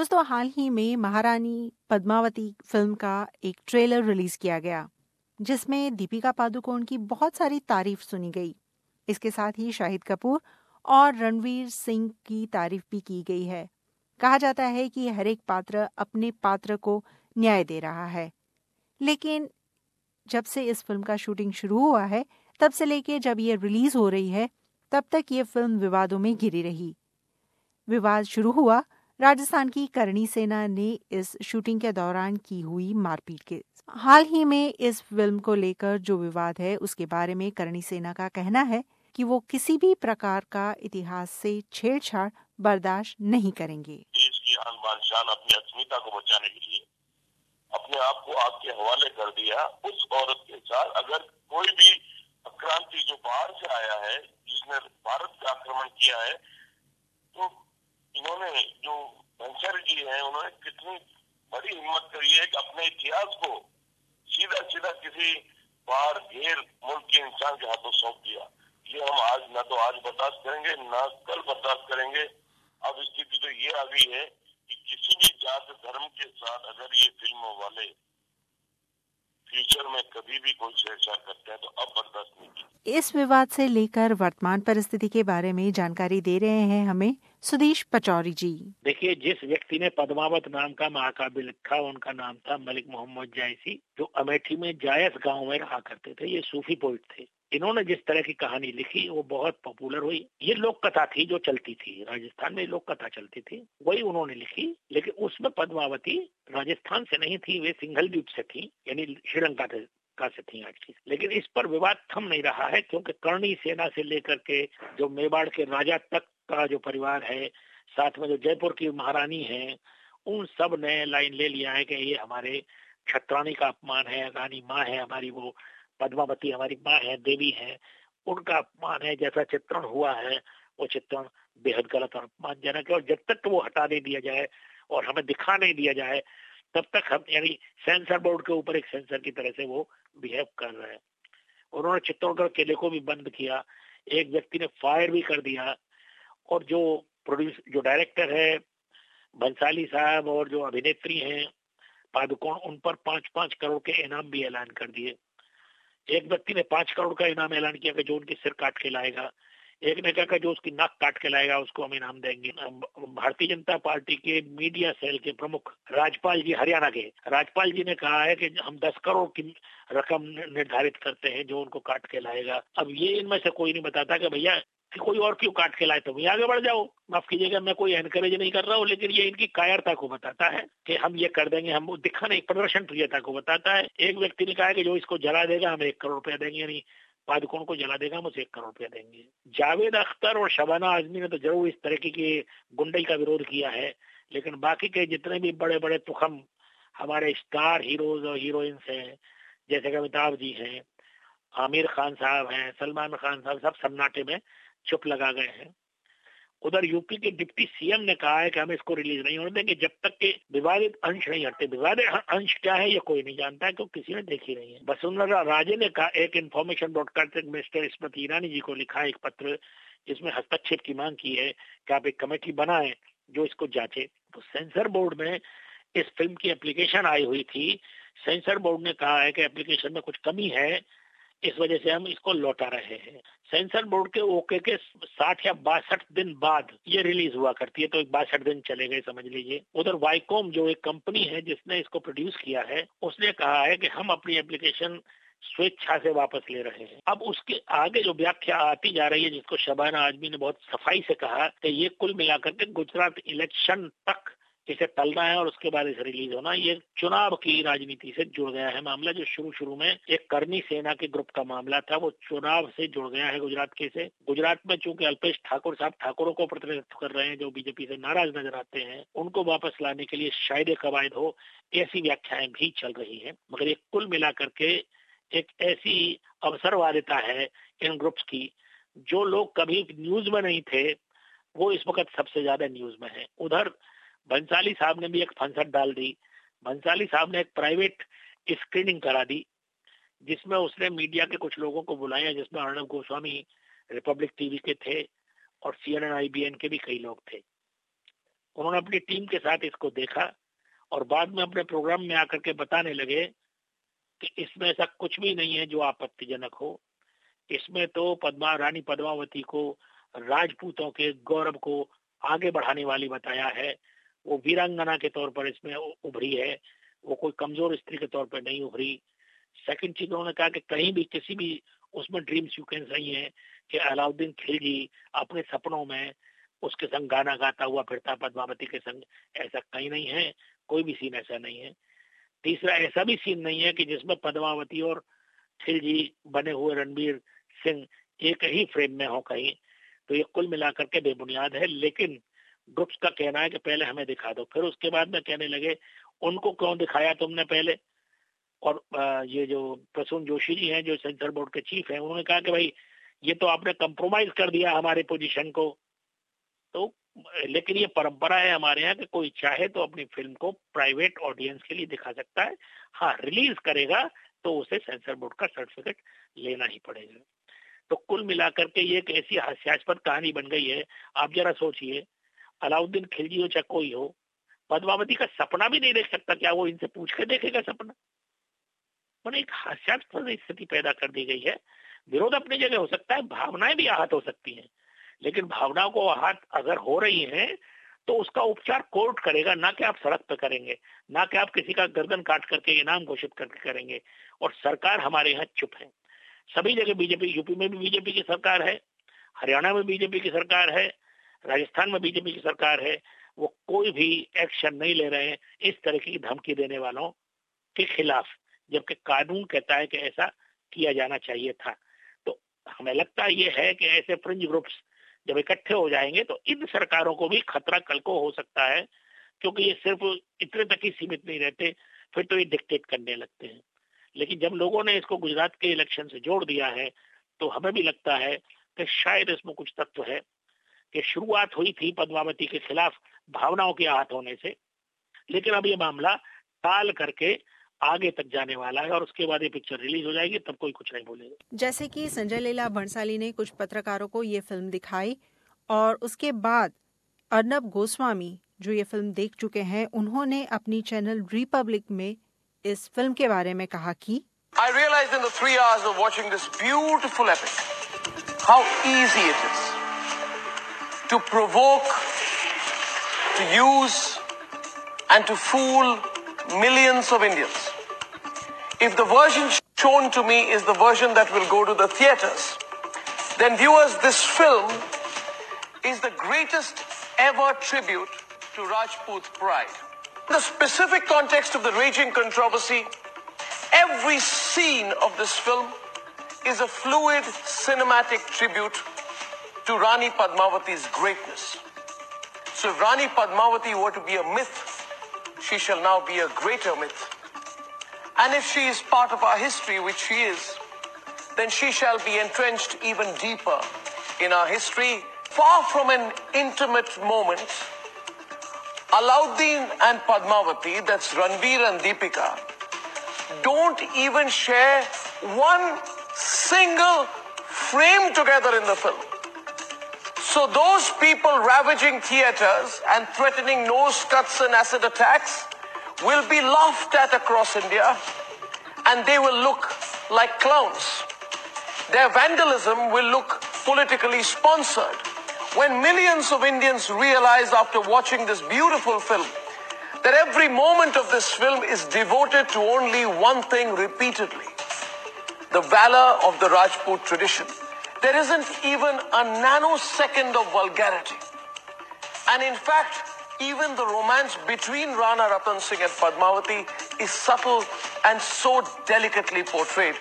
दोस्तों, हाल ही में महारानी पद्मावती फ़िल्म का एक ट्रेलर रिलीज़ किया गया, जिसमें दीपिका पादुकोण की बहुत सारी तारीफ़ सुनी गई। इसके साथ ही शाहिद कपूर और रणवीर सिंह की तारीफ़ भी की गई है। कहा जाता है कि हर एक पात्र अपने पात्र को न्याय दे रहा है। लेकिन जब से इस फ़िल्म का शूटिंग शुरू हुआ है, तब से लेके जब ये रिलीज़ हो रही है, तब तक ये फ़िल्म विवादों में घिरी रही। विवाद शुरू हुआ राजस्थान की करणी सेना ने इस शूटिंग के दौरान की हुई मारपीट के हाल ही में इस फ़िल्म को लेकर जो विवाद है, उसके बारे में करणी सेना का कहना है कि वो किसी भी प्रकार का इतिहास से छेड़छाड़, बर्दाश्त नहीं करेंगे। अपनी अस्मिता को बचाने के लिए अपने आप को आपके हवाले कर दिया उस औरत के साथ। अगर कोई भी क्रांति जो बाहर से आया है, जिसने भारत का आक्रमण किया है तो इन्होंने जो भंसारी जी है, उन्होंने कितनी बड़ी हिम्मत करी है कि अपने इतिहास को सीधा सीधा किसी बाहर घेर मुल्क के इंसान के हाथों सौंप दिया। ये हम आज न तो आज बर्दाश्त करेंगे, न कल बर्दाश्त करेंगे। अब स्थिति तो ये आ गई है कि किसी भी जात धर्म के साथ अगर ये फ़िल्म वाले फ्यूचर में कभी भी कोई छेड़छाड़ करते हैं तो अब बर्दाश्त नहीं इस विवाद से लेकर वर्तमान परिस्थिति के बारे में जानकारी दे रहे हैं हमें सुदेश पचौरी जी। देखिए, जिस व्यक्ति ने पद्मावत नाम का महाकाव्य लिखा, उनका नाम था मलिक मोहम्मद जायसी जो अमेठी में जायस गाँव में रहा करते थे, ये सूफी पोइट थे। इन्होंने जिस तरह की कहानी लिखी, वो बहुत पॉपुलर हुई। ये लोक कथा थी जो चलती थी, राजस्थान में लोक कथा चलती थी, वही उन्होंने लिखी, लेकिन उसमें पद्मावती राजस्थान से नहीं थी, वे सिंघल द्वीप से थी, यानी श्रीलंका का से थी आज की। लेकिन इस पर विवाद थम नहीं रहा है, क्योंकि करणी सेना से लेकर के जो मेवाड़ के राजा तक का जो परिवार है, साथ में जो जयपुर की महारानी है, उन सबने लाइन ले लिया है कि ये हमारे छत्रानी का अपमान है, रानी माँ है हमारी, वो पद्मावती हमारी माँ है, देवी है, उनका अपमान है, जैसा चित्रण हुआ है, वो चित्रण बेहद गलत और अपमानजनक है, और जब तक वो हटा नहीं दिया जाए और हमें दिखा नहीं दिया जाए, तब तक हम, यानी सेंसर बोर्ड के ऊपर एक सेंसर की तरह से वो बिहेव कर रहे हैं। उन्होंने चित्तौड़गढ़ किले को भी बंद किया, एक व्यक्ति ने फायर भी कर दिया और जो प्रोड्यूस जो डायरेक्टर है भंसाली साहब और जो अभिनेत्री हैं, पादुकोण, उन पर पाँच पाँच करोड़ के इनाम भी ऐलान कर दिए। एक व्यक्ति ने पाँच करोड़ का इनाम ऐलान किया कि जो उनकी सिर काट के लाएगा। एक ने कहा जो उसकी नाक काट के लाएगा, उसको हम इनाम देंगे। भारतीय जनता पार्टी के मीडिया सेल के प्रमुख राजपाल जी, हरियाणा के, राजपाल जी ने कहा है कि हम दस करोड़ की रकम निर्धारित करते हैं जो उनको काट के लाएगा। अब ये इनमें से कोई नहीं बताता कि भैया कि कोई और क्यों काट के लाए? तो आगे बढ़ जाओ। माफ़ कीजिएगा, मैं कोई एनकरेज नहीं कर रहा हूँ, लेकिन ये इनकी कायरता को बताता है कि हम ये कर देंगे, हम दिखा नहीं प्रदर्शन प्रियता को बताता है। एक व्यक्ति ने कहा कि जो इसको जला देगा, हम एक करोड़ रुपया देंगे, यानी पादुकोण को जला देगा, हम उसे एक करोड़ रुपया देंगे। जावेद अख्तर और शबाना आजमी ने तो ज़रूर इस तरीके की गुंडई का विरोध किया है, लेकिन बाकी के जितने भी बड़े बड़े तुखम, हमारे स्टार हीरोज और हीरोइंस हैं, जैसे कि अमिताभ जी हैं, आमिर खान साहब हैं, सलमान खान साहब, सब सन्नाटे में चुप लगा गए हैं। उधर यूपी के डिप्टी सीएम ने कहा है कि हम इसको रिलीज़ नहीं होने देंगे, जब तक के विवादित अंश नहीं हटते। विवादित अंश क्या है, ये कोई नहीं जानता है, क्योंकि किसी ने देखी नहीं है। वसुंधरा राजे ने कहा, एक information broadcasting minister Smriti Irani ji को लिखा एक पत्र, जिसमें हस्तक्षेप की मांग की है कि आप एक कमेटी बनाए जो इसको जांचे। तो सेंसर बोर्ड में इस फ़िल्म की एप्लीकेशन आई हुई थी। सेंसर बोर्ड ने कहा है कि एप्लीकेशन में कुछ कमी है इस वजह से हम इसको लौटा रहे हैं। सेंसर बोर्ड के ओके के साठ या बासठ दिन बाद ये रिलीज़ हुआ करती है तो एक बासठ दिन चले गए समझ लीजिए। उधर वाईकॉम जो एक कंपनी है जिसने इसको प्रोड्यूस किया है, उसने कहा है कि हम अपनी एप्लीकेशन स्वेच्छा से वापस ले रहे हैं। अब उसके आगे जो व्याख्या आती जा रही है, जिसको शबाना आजमी ने बहुत सफ़ाई से कहा, कि ये कुल मिलाकर के गुजरात इलेक्शन तक इसे टलना है और उसके बाद इसे रिलीज़ होना। ये चुनाव की राजनीति से जुड़ गया है मामला, जो शुरू शुरू में एक करनी सेना के ग्रुप का मामला था, वो चुनाव से जुड़ गया है गुजरात के से। गुजरात में चूँकि अल्पेश ठाकुर साहब ठाकुरों को प्रतिनिधित्व कर रहे हैं, जो बीजेपी से नाराज़ नज़र आते हैं, उनको वापस लाने के लिए शायद कवायद हो, ऐसी व्याख्याएँ भी चल रही है। मगर ये कुल मिलाकर के एक ऐसी अवसरवादिता है इन ग्रुप्स की, जो लोग कभी न्यूज़ में नहीं थे, वो इस वक्त सबसे ज़्यादा न्यूज़ में है। उधर बंसाली साहब ने भी एक फंसट डाल दी, बंसाली साहब ने एक प्राइवेट स्क्रीनिंग करा दी, जिसमें उसने मीडिया के कुछ लोगों को बुलाया, जिसमें अर्णव गोस्वामी, रिपब्लिक टीवी के थे और C N N I B N के भी कई लोग थे। उन्होंने अपनी टीम के साथ इसको देखा और बाद में अपने प्रोग्राम में आकर के बताने लगे कि इसमें ऐसा कुछ भी नहीं है जो आपत्तिजनक हो। इसमें तो पद्मा, रानी पद्मावती को, राजपूतों के गौरव को आगे बढ़ाने वाली बताया है। वो वीरांगना के तौर पर इसमें उभरी है। वो कोई कमज़ोर स्त्री के तौर पर नहीं उभरी। सेकंड चीज़ उन्होंने कहा कि कहीं भी किसी भी उसमें ड्रीम सीक्वेंस नहीं है कि अलाउद्दीन खिलजी अपने सपनों में उसके संग गाना गाता हुआ फिरता पद्मावती के संग, ऐसा कहीं नहीं है। कोई भी सीन ऐसा नहीं है। तीसरा, ऐसा भी सीन नहीं है कि जिसमें पद्मावती और खिलजी बने हुए रणबीर सिंह एक ही फ्रेम में हो कहीं। तो ये कुल मिलाकर के बेबुनियाद है। लेकिन ग्रुप्स का कहना है कि पहले हमें दिखा दो। फिर उसके बाद में कहने लगे, उनको क्यों दिखाया तुमने पहले? और ये जो प्रसून जोशी जी हैं, जो सेंसर बोर्ड के चीफ हैं, उन्होंने कहा कि भाई, ये तो आपने कंप्रोमाइज कर दिया हमारे पोजीशन को। तो लेकिन ये परंपरा है हमारे यहाँ कि कोई चाहे तो अपनी फ़िल्म को प्राइवेट ऑडियंस के लिए दिखा सकता है। हाँ रिलीज़ करेगा तो उसे सेंसर बोर्ड का सर्टिफिकेट लेना ही पड़ेगा। तो कुल मिलाकर के ये एक ऐसी हास्यास्पद कहानी बन गई है। आप जरा सोचिए अलाउद्दीन खिलजी हो चाहे कोई हो पद्मावती का सपना भी नहीं देख सकता क्या वो इनसे पूछ के देखेगा सपना? मैंने एक हास्यास्पद स्थिति पैदा कर दी गई है। विरोध अपनी जगह हो सकता है, भावनाएँ भी आहत हो सकती हैं। लेकिन भावनाओं को आहत अगर हो रही हैं तो उसका उपचार कोर्ट करेगा, ना कि आप सड़क पर करेंगे, ना कि आप किसी का गर्दन काट करके इनाम घोषित करके करेंगे। और सरकार हमारे यहाँ चुप है। सभी जगह बीजेपी, यूपी में भी बीजेपी की सरकार है, हरियाणा में बीजेपी की सरकार है राजस्थान में बीजेपी की सरकार है, वो कोई भी एक्शन नहीं ले रहे हैं, इस तरह की धमकी देने वालों के खिलाफ, जबकि कानून कहता है कि ऐसा किया जाना चाहिए था। तो हमें लगता ये है कि ऐसे फ्रिंज ग्रुप्स जब इकट्ठे हो जाएँगे तो इन सरकारों को भी खतरा कल को हो सकता है, क्योंकि ये सिर्फ़ इतने तक ही सीमित नहीं रहते, फिर तो ये डिक्टेट करने लगते हैं। लेकिन जब लोगों ने इसको गुजरात के इलेक्शन से जोड़ दिया है तो हमें भी लगता है कि शायद इसमें कुछ तत्व है। कि शुरुआत हुई थी पद्मावती के खिलाफ भावनाओं के आहत होने से। लेकिन अब ये मामला टाल करके आगे तक जाने वाला है और उसके बाद ये पिक्चर रिलीज़ हो जाएगी तब कोई कुछ नहीं बोलेगा। जैसे कि संजय लीला भंसाली ने कुछ पत्रकारों को ये फ़िल्म दिखाई और उसके बाद अर्नब गोस्वामी जो ये फ़िल्म देख चुके हैं उन्होंने अपनी चैनल रिपब्लिक में इस फ़िल्म के बारे में कहा कि I realized in the three hours of watching this beautiful epic how easy it is to provoke, to use, and to fool millions of Indians. If the version shown to me is the version that will go to the theaters, then viewers, this film is the greatest ever tribute to Rajput pride. In the specific context of the raging controversy, every scene of this film is a fluid cinematic tribute to Rani Padmavati's greatness. So if Rani Padmavati were to be a myth, she shall now be a greater myth. And if she is part of our history, which she is, then she shall be entrenched even deeper in our history. Far from an intimate moment, Alauddin and Padmavati, that's Ranveer and Deepika, don't even share one single frame together in the film. So those people ravaging theaters and threatening nose cuts and acid attacks will be laughed at across India and they will look like clowns. Their vandalism will look politically sponsored. When millions of Indians realize after watching this beautiful film that every moment of this film is devoted to only one thing repeatedly the valor of the Rajput tradition. There isn't even a nanosecond of vulgarity. And in fact, even the romance between Rana Ratan Singh and Padmavati is subtle and so delicately portrayed